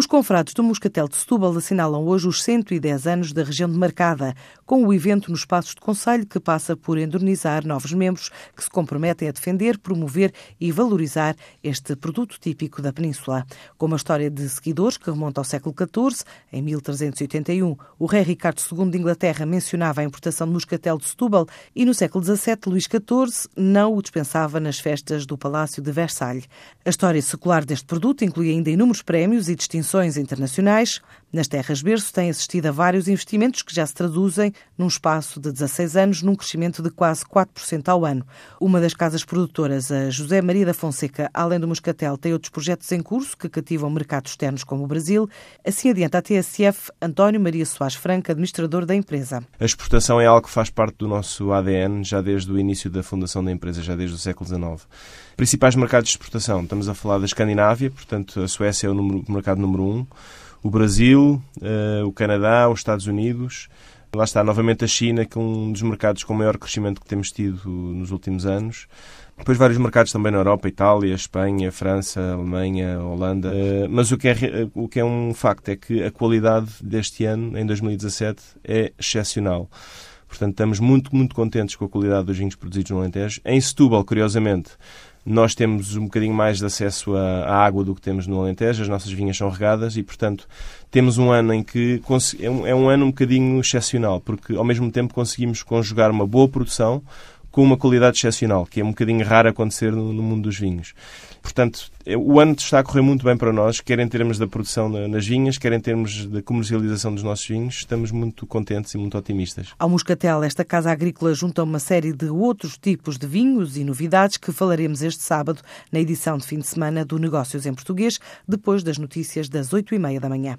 Os confrados do Moscatel de Setúbal assinalam hoje os 110 anos da região demarcada, com o evento nos Passos de Conselho que passa por endornizar novos membros que se comprometem a defender, promover e valorizar este produto típico da Península. Com uma história de seguidores que remonta ao século XIV, em 1381, o rei Ricardo II de Inglaterra mencionava a importação de Moscatel de Setúbal e no século XVII Luís XIV não o dispensava nas festas do Palácio de Versalhes. A história secular deste produto inclui ainda inúmeros prémios e distinções internacionais, nas terras berço tem assistido a vários investimentos que já se traduzem, num espaço de 16 anos, num crescimento de quase 4% ao ano. Uma das casas produtoras, a José Maria da Fonseca, além do Moscatel, tem outros projetos em curso que cativam mercados externos como o Brasil. Assim adianta a TSF, António Maria Soares Franca, administrador da empresa. A exportação é algo que faz parte do nosso ADN já desde o início da fundação da empresa, já desde o século XIX. Principais mercados de exportação, estamos a falar da Escandinávia, portanto a Suécia é o número, mercado número um, o Brasil, uh, o Canadá, os Estados Unidos, lá está novamente a China, que é um dos mercados com maior crescimento que temos tido nos últimos anos. Depois vários mercados também na Europa, Itália, Espanha, França, Alemanha, Holanda. Uh, mas o que, é, o que é um facto é que a qualidade deste ano, em 2017, é excepcional. Portanto, estamos muito, muito contentes com a qualidade dos vinhos produzidos no Alentejo. Em Setúbal, curiosamente, nós temos um bocadinho mais de acesso à, água do que temos no Alentejo, as nossas vinhas são regadas e, portanto, temos um ano em que é um, é um ano um bocadinho excepcional, porque ao mesmo tempo conseguimos conjugar uma boa produção com uma qualidade excepcional, que é um bocadinho raro acontecer no, mundo dos vinhos. Portanto, é, o ano está a correr muito bem para nós, quer em termos da produção nas vinhas, quer em termos da comercialização dos nossos vinhos. Estamos muito contentes e muito otimistas. Ao Moscatel, esta casa agrícola junta uma série de outros tipos de vinhos e novidades que falaremos este sábado na edição de fim de semana do Negócios em Português, depois das notícias das oito e meia da manhã.